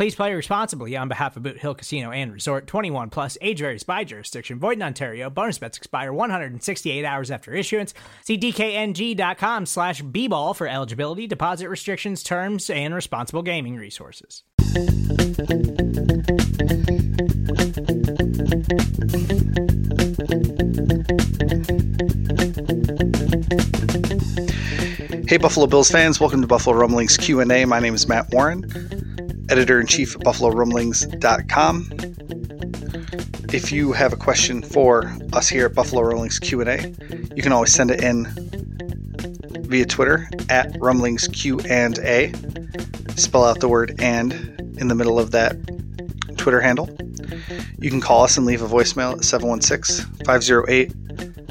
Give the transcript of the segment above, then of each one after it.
Please play responsibly on behalf of Boot Hill Casino and Resort 21 plus age varies by jurisdiction. Void in Ontario. Bonus bets expire 168 hours after issuance. See DKNG.com slash B-ball for eligibility, deposit restrictions, terms, and responsible gaming resources. Hey Buffalo Bills fans, welcome to Buffalo Rumblings Q&A. My name is Matt Warren, editor-in-chief at buffalorumblings.com. If you have a question for us here at Buffalo Rumblings Q&A, you can always send it in via Twitter at Rumblings Q and A. Spell out the word and in the middle of that Twitter handle. You can call us and leave a voicemail at 716 508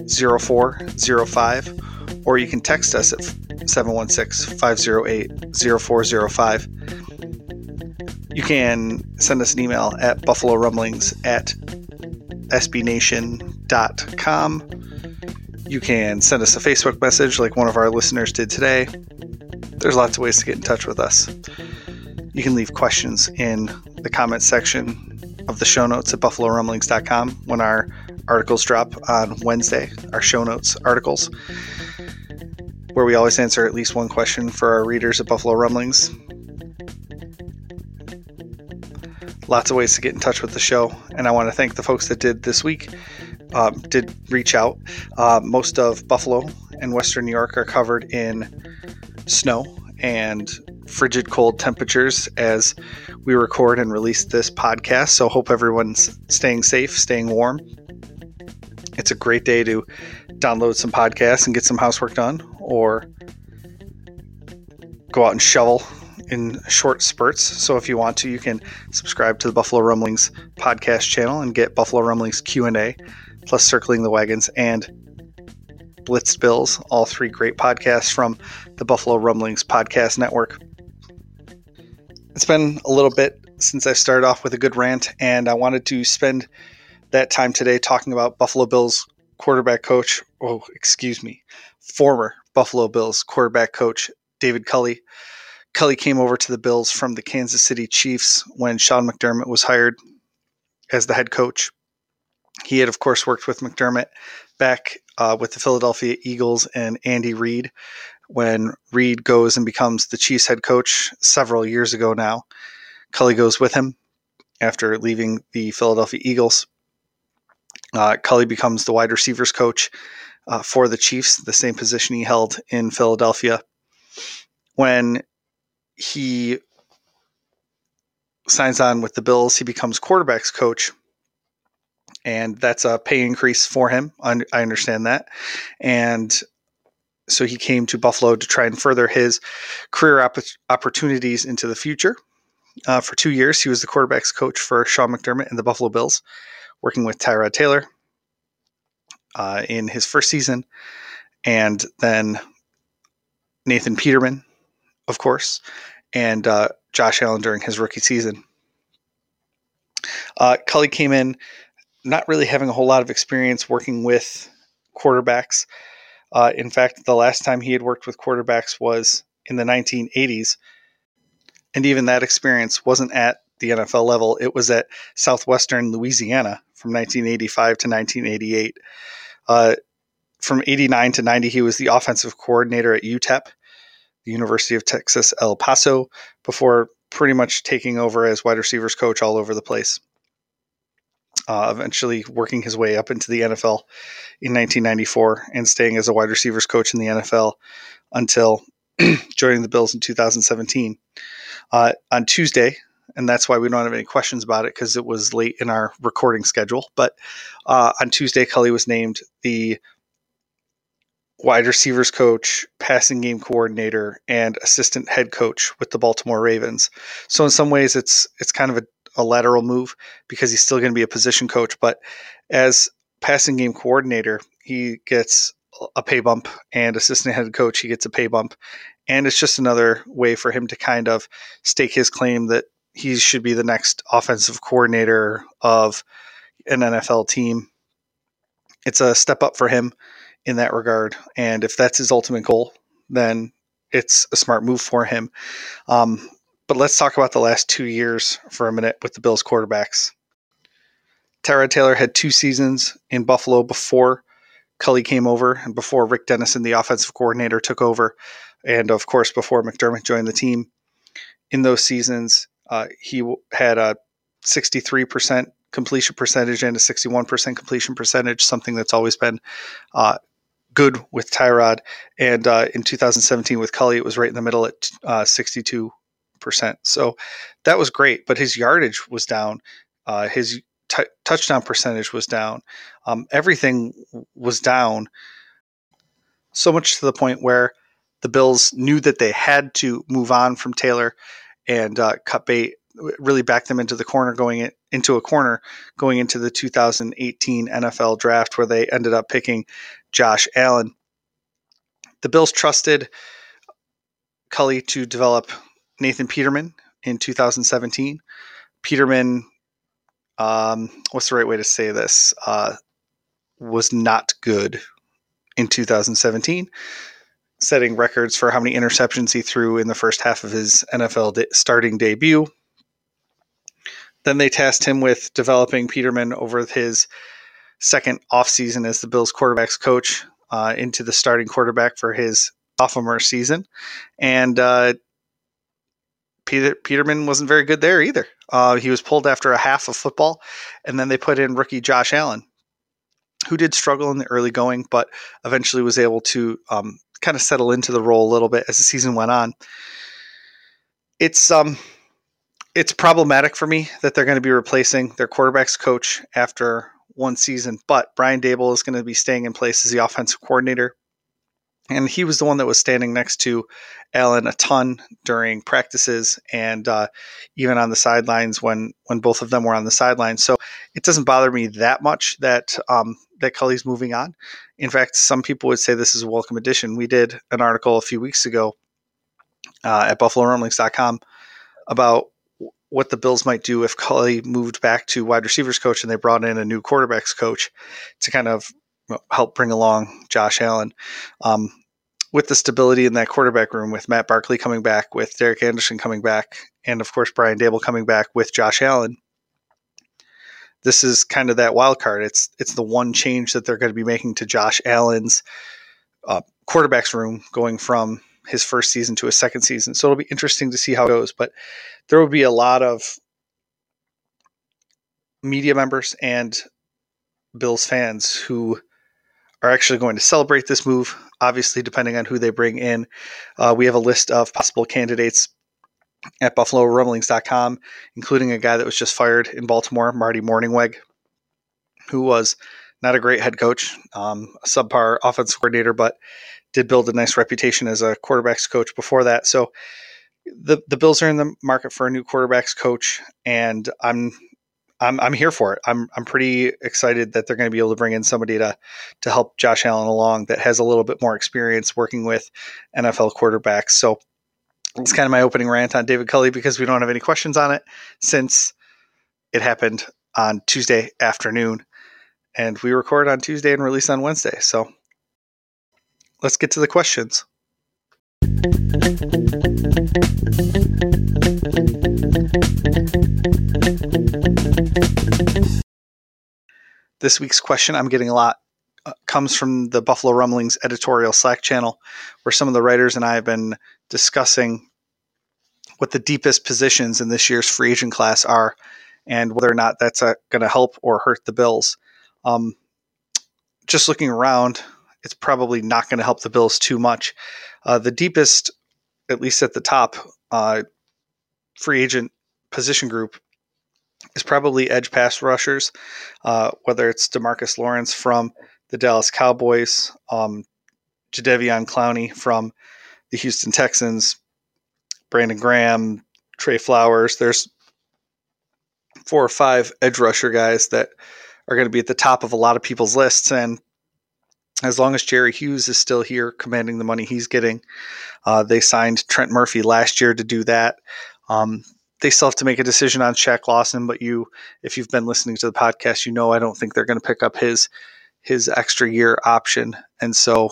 0405 or you can text us at 716 508 0405. You can send us an email at buffalo rumblings at sbnation.com. You can send us a Facebook message like one of our listeners did today. There's lots of ways to get in touch with us. You can leave questions in the comment section of the show notes at buffalo buffalorumblings.com when our articles drop on Wednesday, our show notes articles where we always answer at least one question for our readers at Buffalo Rumblings. Lots of ways to get in touch with the show, and I want to thank the folks that did this week. Um, did reach out. Uh, most of Buffalo and Western New York are covered in snow and frigid cold temperatures as we record and release this podcast. So, hope everyone's staying safe, staying warm. It's a great day to download some podcasts and get some housework done, or go out and shovel in short spurts. So if you want to, you can subscribe to the Buffalo Rumblings podcast channel and get Buffalo Rumblings Q&A, plus Circling the Wagons and Blitzed Bills, all three great podcasts from the Buffalo Rumblings podcast network. It's been a little bit since I started off with a good rant, and I wanted to spend that time today talking about Buffalo Bills quarterback coach, oh, excuse me, former Buffalo Bills quarterback coach David Culley. Culley came over to the Bills from the Kansas City Chiefs when Sean McDermott was hired as the head coach. He had, of course, worked with McDermott back uh, with the Philadelphia Eagles and Andy Reid when Reid goes and becomes the Chiefs head coach several years ago now. Culley goes with him after leaving the Philadelphia Eagles. Uh, Culley becomes the wide receivers coach uh, for the Chiefs, the same position he held in Philadelphia. When he signs on with the Bills, he becomes quarterbacks coach, and that's a pay increase for him. I understand that, and so he came to Buffalo to try and further his career opp- opportunities into the future. Uh, for two years, he was the quarterbacks coach for Sean McDermott and the Buffalo Bills, working with Tyrod Taylor uh, in his first season, and then Nathan Peterman, of course, and uh, Josh Allen during his rookie season. Uh, Culley came in not really having a whole lot of experience working with quarterbacks. Uh, in fact, the last time he had worked with quarterbacks was in the 1980s. And even that experience wasn't at the NFL level, it was at Southwestern Louisiana from 1985 to 1988. Uh, from 89 to 90, he was the offensive coordinator at UTEP, the University of Texas El Paso, before pretty much taking over as wide receivers coach all over the place. uh, eventually working his way up into the NFL in 1994 and staying as a wide receivers coach in the NFL until joining the Bills in 2017. Uh, on Tuesday, and that's why we don't have any questions about it because it was late in our recording schedule. But uh, on Tuesday, Culley was named the wide receivers coach, passing game coordinator, and assistant head coach with the Baltimore Ravens. So in some ways, it's it's kind of a, a lateral move because he's still going to be a position coach, but as passing game coordinator, he gets a pay bump, and assistant head coach, he gets a pay bump, and it's just another way for him to kind of stake his claim that he should be the next offensive coordinator of an NFL team. It's a step up for him in that regard. And if that's his ultimate goal, then it's a smart move for him. Um, but let's talk about the last two years for a minute with the Bills quarterbacks. Tyrod Taylor had two seasons in Buffalo before Culley came over and before Rick Dennison, the offensive coordinator, took over. And of course, before McDermott joined the team. In those seasons, uh, he had a 63% completion percentage and a 61% completion percentage, something that's always been uh, good with Tyrod. And uh, in 2017 with Culley, it was right in the middle at uh, 62%. So that was great, but his yardage was down. Uh, his t- touchdown percentage was down. Um, everything was down so much to the point where the Bills knew that they had to move on from Taylor and uh, cut bait really backed them into the corner going in, into a corner going into the 2018 NFL draft where they ended up picking Josh Allen. The Bills trusted Culley to develop Nathan Peterman in 2017. Peterman, um, what's the right way to say this? Uh, was not good in 2017 setting records for how many interceptions he threw in the first half of his NFL de- starting debut. Then they tasked him with developing Peterman over his second offseason as the Bills quarterbacks coach uh, into the starting quarterback for his sophomore season. And uh, Peter, Peterman wasn't very good there either. Uh, he was pulled after a half of football, and then they put in rookie Josh Allen, who did struggle in the early going, but eventually was able to um, kind of settle into the role a little bit as the season went on. It's um it's problematic for me that they're going to be replacing their quarterbacks coach after one season, but Brian Daboll is going to be staying in place as the offensive coordinator. And he was the one that was standing next to Allen a ton during practices and uh, even on the sidelines when when both of them were on the sidelines. So it doesn't bother me that much that um, that Culley's moving on. In fact, some people would say this is a welcome addition. We did an article a few weeks ago uh, at BuffaloRumblings.com about what the Bills might do if Culley moved back to wide receivers coach and they brought in a new quarterbacks coach to kind of help bring along Josh Allen. Um, with the stability in that quarterback room, with Matt Barkley coming back, with Derek Anderson coming back, and of course Brian Daboll coming back with Josh Allen, this is kind of that wild card. It's it's the one change that they're going to be making to Josh Allen's uh, quarterbacks room, going from his first season to his second season. So it'll be interesting to see how it goes. But there will be a lot of media members and Bills fans who are actually going to celebrate this move. Obviously, depending on who they bring in, uh, we have a list of possible candidates at BuffaloRumblings.com, including a guy that was just fired in Baltimore, Marty Mornhinweg, who was not a great head coach, um, a subpar offensive coordinator, but did build a nice reputation as a quarterbacks coach before that. So the the Bills are in the market for a new quarterbacks coach, and I'm I'm I'm here for it. I'm I'm pretty excited that they're going to be able to bring in somebody to to help Josh Allen along that has a little bit more experience working with NFL quarterbacks. So it's kind of my opening rant on David Culley because we don't have any questions on it since it happened on Tuesday afternoon. And we record on Tuesday and release on Wednesday. So let's get to the questions. This week's question I'm getting a lot uh, comes from the Buffalo Rumblings editorial Slack channel, where some of the writers and I have been discussing what the deepest positions in this year's free agent class are. and whether or not that's uh, going to help or hurt the Bills. Um, just looking around, it's probably not going to help the Bills too much. Uh, the deepest, at least at the top, uh, free agent position group is probably edge pass rushers, uh, whether it's Demarcus Lawrence from the Dallas Cowboys, um, Clowney from the Houston Texans, Brandon Graham, Trey Flowers. There's four or five edge rusher guys that are going to be at the top of a lot of people's lists. And as long as Jerry Hughes is still here commanding the money he's getting, uh, they signed Trent Murphy last year to do that. Um, they still have to make a decision on Shaq Lawson, but you, if you've been listening to the podcast, you know I don't think they're going to pick up his his extra year option, and so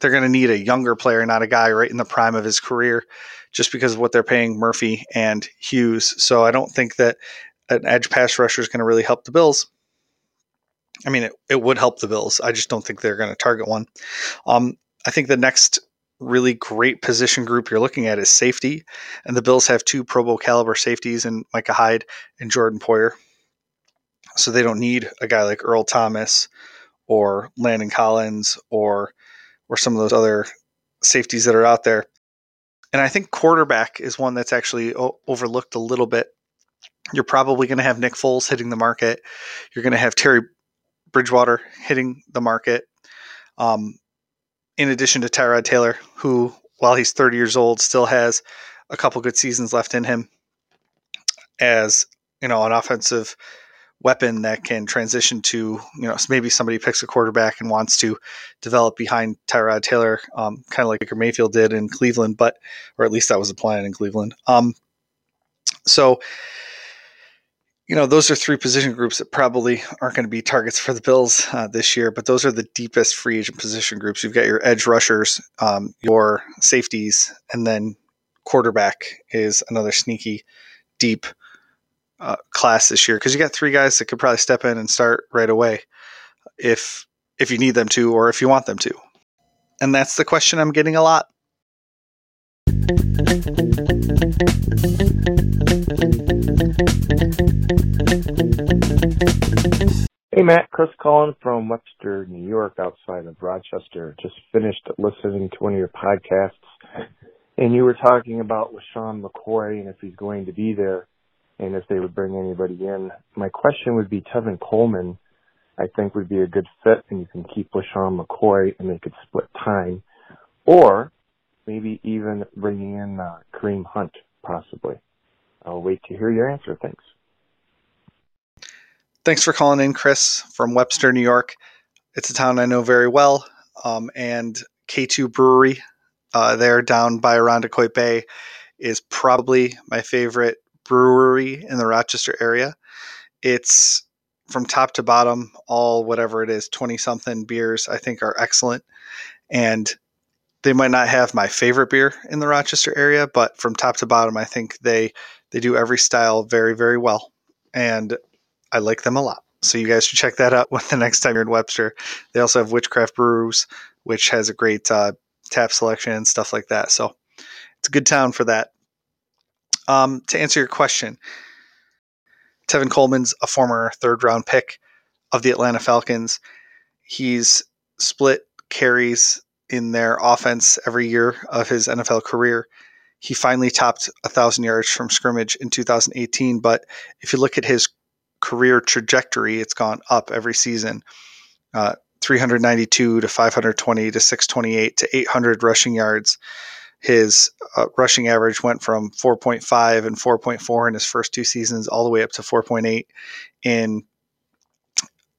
they're going to need a younger player, not a guy right in the prime of his career, just because of what they're paying Murphy and Hughes. So I don't think that an edge pass rusher is going to really help the Bills. I mean, it, it would help the Bills. I just don't think they're going to target one. Um, I think the next really great position group you're looking at is safety, and the Bills have two Pro Bowl caliber safeties in Micah Hyde and Jordan Poyer. So they don't need a guy like Earl Thomas or Landon Collins or or some of those other safeties that are out there. And I think quarterback is one that's actually o- overlooked a little bit. You're probably going to have Nick Foles hitting the market. You're going to have Teddy Bridgewater hitting the market. Um, in addition to Tyrod Taylor, who, while he's 30 years old, still has a couple good seasons left in him as you know an offensive weapon that can transition to you know maybe somebody picks a quarterback and wants to develop behind Tyrod Taylor, um, kind of like Baker Mayfield did in Cleveland, but or at least that was the plan in Cleveland. Um, so you know, those are three position groups that probably aren't going to be targets for the Bills uh, this year, but those are the deepest free agent position groups. You've got your edge rushers, um, your safeties, and then quarterback is another sneaky, deep uh, class this year because you got three guys that could probably step in and start right away if if you need them to or if you want them to. And that's the question I'm getting a lot. Matt, Chris calling from Webster, New York, outside of Rochester. Just finished listening to one of your podcasts, and you were talking about LeSean McCoy and if he's going to be there, and if they would bring anybody in. My question would be Tevin Coleman. I think would be a good fit, and you can keep LeSean McCoy, and they could split time, or maybe even bringing in uh, Kareem Hunt, possibly. I'll wait to hear your answer. Thanks. Thanks for calling in, Chris, from Webster, New York. It's a town I know very well. Um, and K2 Brewery, uh, there down by Irondequoit Bay, is probably my favorite brewery in the Rochester area. It's from top to bottom, all whatever it is, 20 something beers, I think are excellent. And they might not have my favorite beer in the Rochester area, but from top to bottom, I think they they do every style very, very well. And I like them a lot. So you guys should check that out when the next time you're in Webster. They also have Witchcraft Brews, which has a great uh, tap selection and stuff like that. So it's a good town for that. Um, to answer your question, Tevin Coleman's a former third round pick of the Atlanta Falcons. He's split carries in their offense every year of his NFL career. He finally topped a thousand yards from scrimmage in 2018. But if you look at his career trajectory, it's gone up every season. Uh, 392 to 520 to 628 to 800 rushing yards. His uh, rushing average went from 4.5 and 4.4 in his first two seasons all the way up to 4.8 in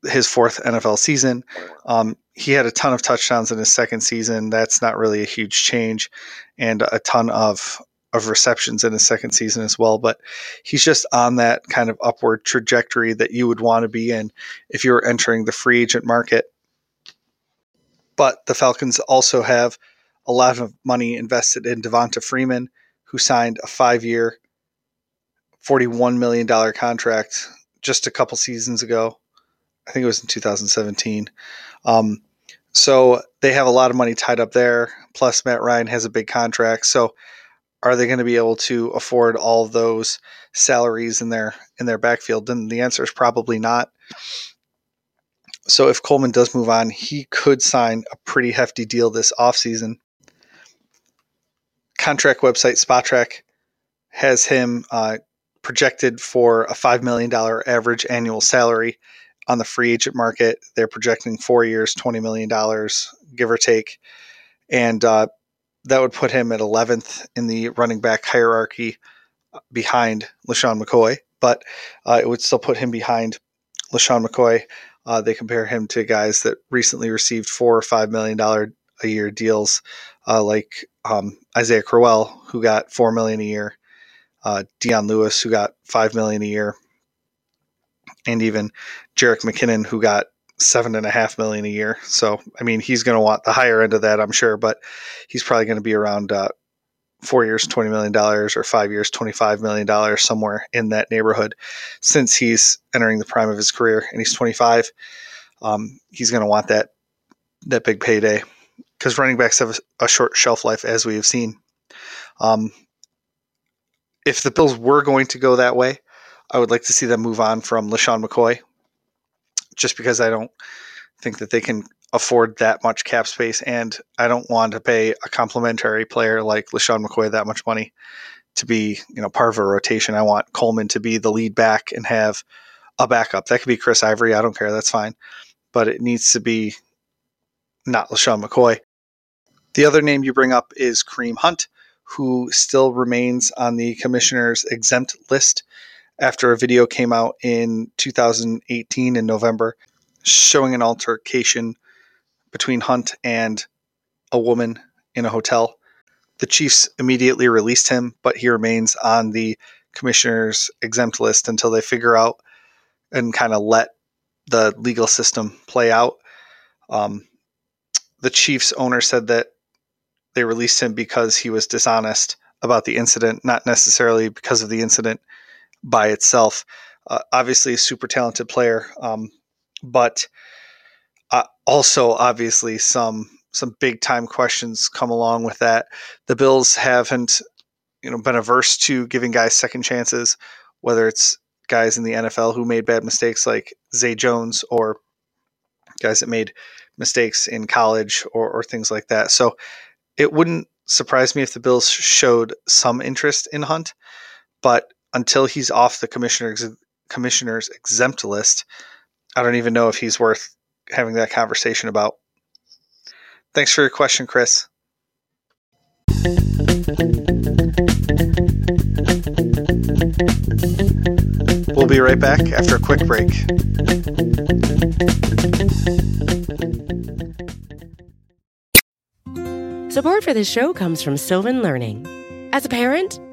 his fourth NFL season. Um, he had a ton of touchdowns in his second season. That's not really a huge change, and a ton of of receptions in his second season as well. But he's just on that kind of upward trajectory that you would want to be in if you were entering the free agent market. But the Falcons also have a lot of money invested in Devonta Freeman, who signed a five year, $41 million contract just a couple seasons ago. I think it was in 2017. Um, so they have a lot of money tied up there. Plus, Matt Ryan has a big contract. So are they going to be able to afford all those salaries in their in their backfield? And the answer is probably not. So if Coleman does move on, he could sign a pretty hefty deal this offseason. Contract website Spotrac has him uh, projected for a $5 million average annual salary on the free agent market. They're projecting four years, $20 million, give or take. And uh, that would put him at 11th in the running back hierarchy uh, behind LeSean McCoy, but uh, it would still put him behind LeSean McCoy. Uh, they compare him to guys that recently received four or five million dollar a year deals, uh, like um, Isaiah Crowell, who got four million a year, uh, Dion Lewis, who got five million a year, and even Jerick McKinnon, who got seven and a half million a year. So, I mean, he's going to want the higher end of that, I'm sure, but he's probably going to be around uh, four years, $20 million, or five years, $25 million, somewhere in that neighborhood. Since he's entering the prime of his career and he's 25, um, he's going to want that, that big payday because running backs have a, short shelf life, as we have seen. Um, if the Bills were going to go that way, I would like to see them move on from LeSean McCoy, just because I don't think that they can afford that much cap space, and I don't want to pay a complimentary player like LeSean McCoy that much money to be, you know, part of a rotation. I want Coleman to be the lead back and have a backup. That could be Chris Ivory. I don't care. That's fine, but it needs to be not LeSean McCoy. The other name you bring up is Kareem Hunt, who still remains on the commissioner's exempt list after a video came out in 2018 in November showing an altercation between Hunt and a woman in a hotel. The Chiefs immediately released him, but he remains on the commissioner's exempt list until they figure out and kind of let the legal system play out. Um, the Chiefs owner said that they released him because he was dishonest about the incident, not necessarily because of the incident by itself. Uh, obviously, a super talented player, um, but uh, also obviously some some big time questions come along with that. The Bills haven't, you know, been averse to giving guys second chances, whether it's guys in the NFL who made bad mistakes like Zay Jones or guys that made mistakes in college or, or things like that. So it wouldn't surprise me if the Bills showed some interest in Hunt, but until he's off the commissioner's commissioner's exempt list, I don't even know if he's worth having that conversation about. Thanks for your question, Chris. We'll be right back after a quick break. Support for this show comes from Sylvan Learning. As a parent,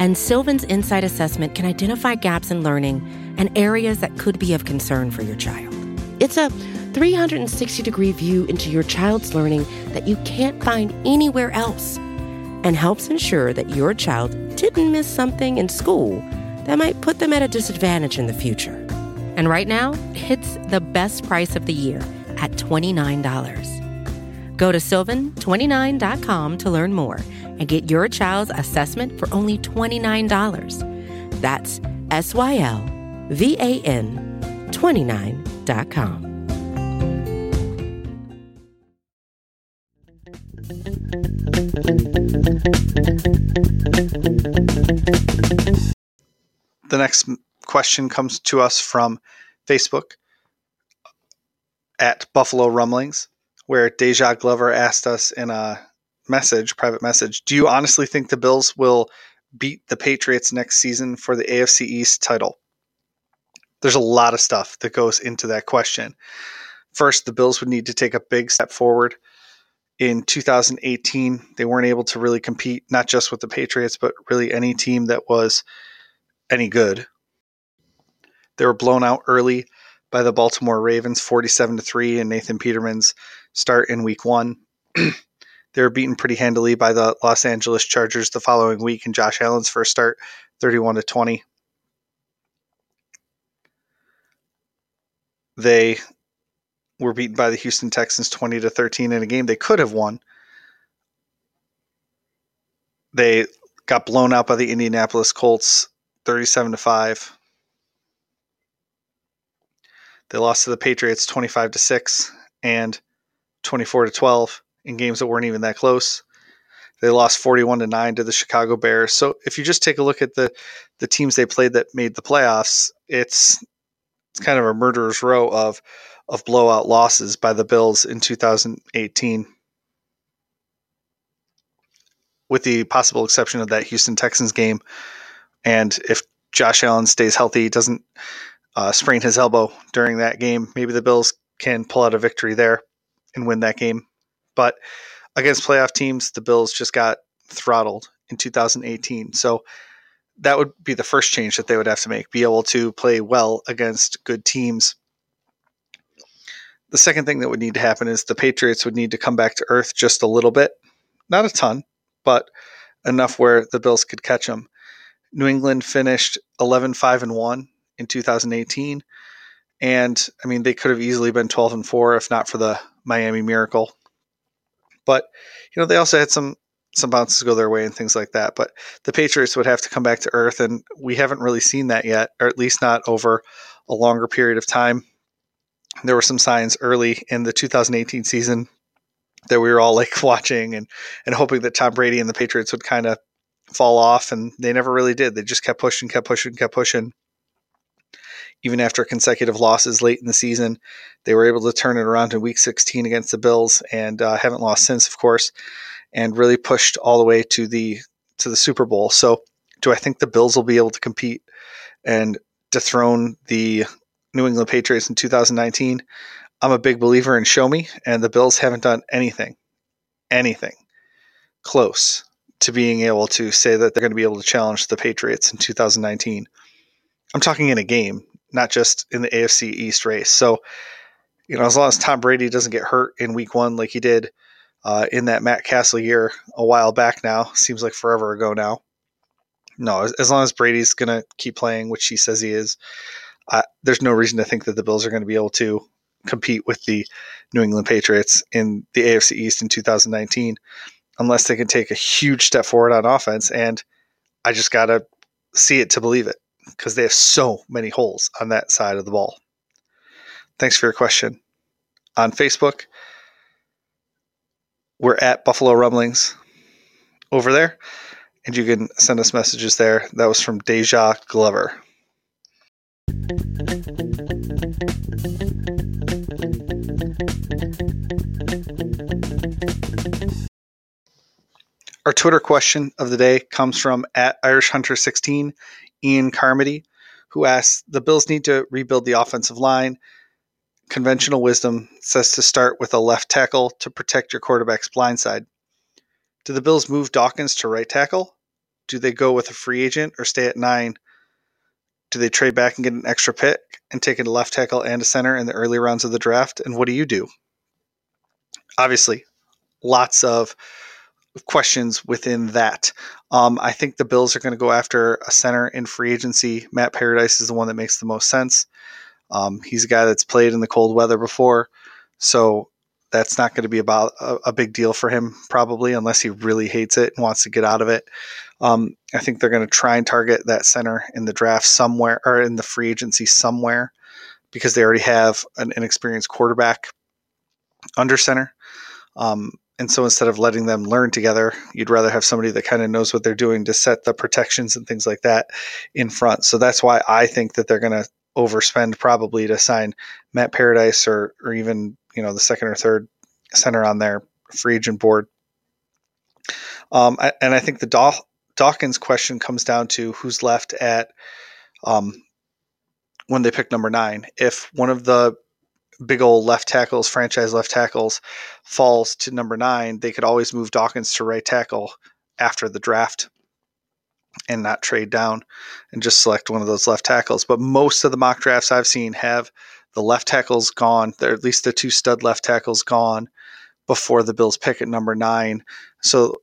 and Sylvan's Insight Assessment can identify gaps in learning and areas that could be of concern for your child. It's a 360 degree view into your child's learning that you can't find anywhere else and helps ensure that your child didn't miss something in school that might put them at a disadvantage in the future. And right now, it's the best price of the year at $29. Go to sylvan29.com to learn more and get your child's assessment for only $29. That's S Y L V A N 29.com. The next question comes to us from Facebook at Buffalo Rumblings, where Deja Glover asked us in a message, private message. Do you honestly think the Bills will beat the Patriots next season for the AFC East title? There's a lot of stuff that goes into that question. First, the Bills would need to take a big step forward. In 2018, they weren't able to really compete, not just with the Patriots, but really any team that was any good. They were blown out early by the Baltimore Ravens 47 to 3 in Nathan Peterman's start in week 1. they were beaten pretty handily by the Los Angeles Chargers the following week in Josh Allen's first start 31 to 20. They were beaten by the Houston Texans 20 to 13 in a game they could have won. They got blown out by the Indianapolis Colts 37 to 5. They lost to the Patriots 25 to 6 and 24 to 12 in games that weren't even that close. They lost 41 to 9 to the Chicago Bears. So if you just take a look at the the teams they played that made the playoffs, it's it's kind of a murderer's row of of blowout losses by the Bills in 2018. With the possible exception of that Houston Texans game. And if Josh Allen stays healthy, doesn't uh, sprain his elbow during that game, maybe the Bills can pull out a victory there and win that game. But against playoff teams, the Bills just got throttled in 2018. So that would be the first change that they would have to make be able to play well against good teams. The second thing that would need to happen is the Patriots would need to come back to earth just a little bit. Not a ton, but enough where the Bills could catch them. New England finished 11 5 and 1 in 2018 and I mean they could have easily been 12 and 4 if not for the Miami Miracle. But you know they also had some some bounces go their way and things like that. But the Patriots would have to come back to earth, and we haven't really seen that yet, or at least not over a longer period of time. There were some signs early in the 2018 season that we were all like watching and and hoping that Tom Brady and the Patriots would kind of fall off, and they never really did. They just kept pushing, kept pushing, kept pushing. Even after consecutive losses late in the season, they were able to turn it around in Week 16 against the Bills, and uh, haven't lost since, of course and really pushed all the way to the to the Super Bowl. So, do I think the Bills will be able to compete and dethrone the New England Patriots in 2019? I'm a big believer in show me, and the Bills haven't done anything, anything close to being able to say that they're going to be able to challenge the Patriots in 2019. I'm talking in a game, not just in the AFC East race. So, you know, as long as Tom Brady doesn't get hurt in week one like he did uh, in that Matt Cassel year a while back now. Seems like forever ago now. No, as, long as Brady's going to keep playing, which he says he is, uh, there's no reason to think that the Bills are going to be able to compete with the New England Patriots in the AFC East in 2019 unless they can take a huge step forward on offense. And I just got to see it to believe it because they have so many holes on that side of the ball. Thanks for your question. On Facebook, we're at Buffalo Rumblings over there, and you can send us messages there. That was from Deja Glover. Our Twitter question of the day comes from at Irish Hunter 16, Ian Carmody, who asks The Bills need to rebuild the offensive line Conventional wisdom says to start with a left tackle to protect your quarterback's blind side. Do the Bills move Dawkins to right tackle? Do they go with a free agent or stay at nine? Do they trade back and get an extra pick and take a left tackle and a center in the early rounds of the draft? And what do you do? Obviously, lots of questions within that. Um, I think the Bills are going to go after a center in free agency. Matt Paradis is the one that makes the most sense. Um, he's a guy that's played in the cold weather before, so that's not going to be about a, a, big deal for him probably, unless he really hates it and wants to get out of it. Um, I think they're going to try and target that center in the draft somewhere or in the free agency somewhere because they already have an inexperienced quarterback under center. Um, and so instead of letting them learn together, you'd rather have somebody that kind of knows what they're doing to set the protections and things like that in front. So that's why I think that they're going to overspend probably to sign Matt Paradis or or even you know the second or third center on their free agent board. Um, and I think the Daw- Dawkins question comes down to who's left at um, when they pick number nine. If one of the big old left tackles, franchise left tackles, falls to number nine, they could always move Dawkins to right tackle after the draft. and not trade down and just select one of those left tackles. But most of the mock drafts I've seen have the left tackles gone, or at least the two stud left tackles gone before the Bills pick at number nine. So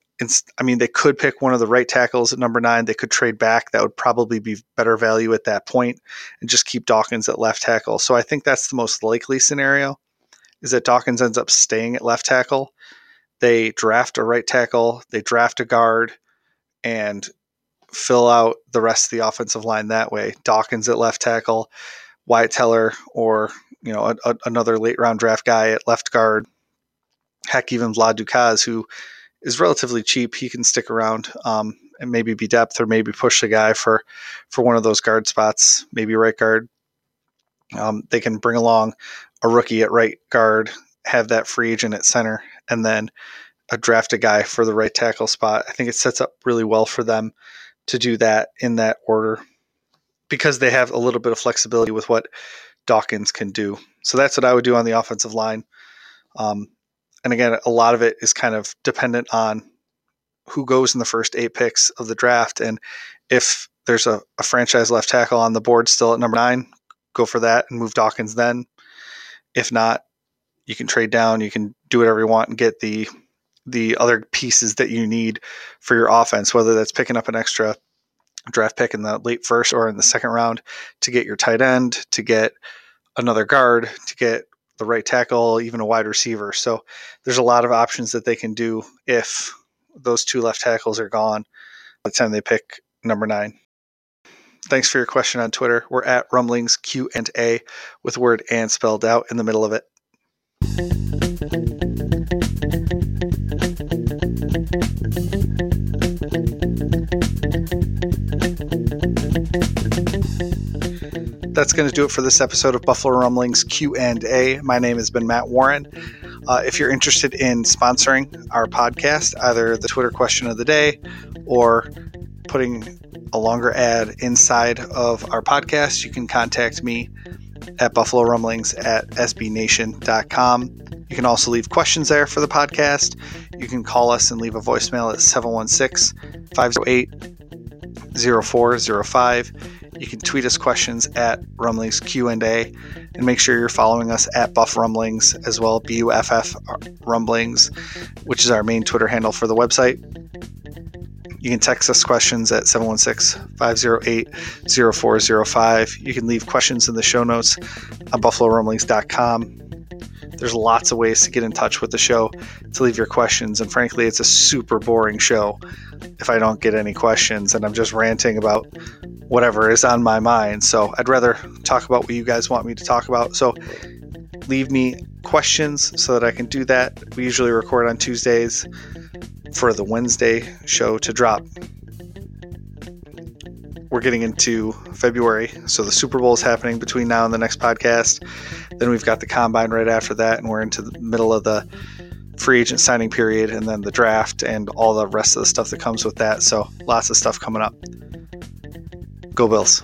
I mean, they could pick one of the right tackles at number nine. They could trade back. That would probably be better value at that point and just keep Dawkins at left tackle. So I think that's the most likely scenario is that Dawkins ends up staying at left tackle. They draft a right tackle, they draft a guard, and fill out the rest of the offensive line that way. Dawkins at left tackle, Wyatt Teller, or you know a, a, another late round draft guy at left guard. Heck, even Vlad Ducasse, who is relatively cheap. He can stick around um, and maybe be depth or maybe push the guy for for one of those guard spots, maybe right guard. Um, they can bring along a rookie at right guard, have that free agent at center, and then a drafted guy for the right tackle spot. I think it sets up really well for them to do that in that order because they have a little bit of flexibility with what Dawkins can do. So that's what I would do on the offensive line. Um, and again, a lot of it is kind of dependent on who goes in the first eight picks of the draft. And if there's a, a franchise left tackle on the board still at number nine, go for that and move Dawkins then. If not, you can trade down, you can do whatever you want and get the the other pieces that you need for your offense, whether that's picking up an extra draft pick in the late first or in the second round to get your tight end, to get another guard, to get the right tackle, even a wide receiver. So there's a lot of options that they can do if those two left tackles are gone by the time they pick number nine. Thanks for your question on Twitter. We're at Rumblings Q and A with word and spelled out in the middle of it. That's going to do it for this episode of Buffalo Rumblings Q&A. My name has been Matt Warren. Uh, if you're interested in sponsoring our podcast, either the Twitter question of the day or putting a longer ad inside of our podcast, you can contact me at Buffalo Rumblings at sbnation.com. You can also leave questions there for the podcast. You can call us and leave a voicemail at 716 508 0405 you can tweet us questions at Rumblings Q and make sure you're following us at Buff Rumblings as well, B U F F Rumblings, which is our main Twitter handle for the website. You can text us questions at 716 508 0405. You can leave questions in the show notes on buffalorumblings.com. There's lots of ways to get in touch with the show to leave your questions, and frankly, it's a super boring show if I don't get any questions and I'm just ranting about whatever is on my mind. So I'd rather talk about what you guys want me to talk about. So leave me questions so that I can do that. We usually record on Tuesdays for the Wednesday show to drop. We're getting into February, so the Super Bowl is happening between now and the next podcast. Then we've got the combine right after that, and we're into the middle of the free agent signing period and then the draft and all the rest of the stuff that comes with that. So lots of stuff coming up. Go Bills.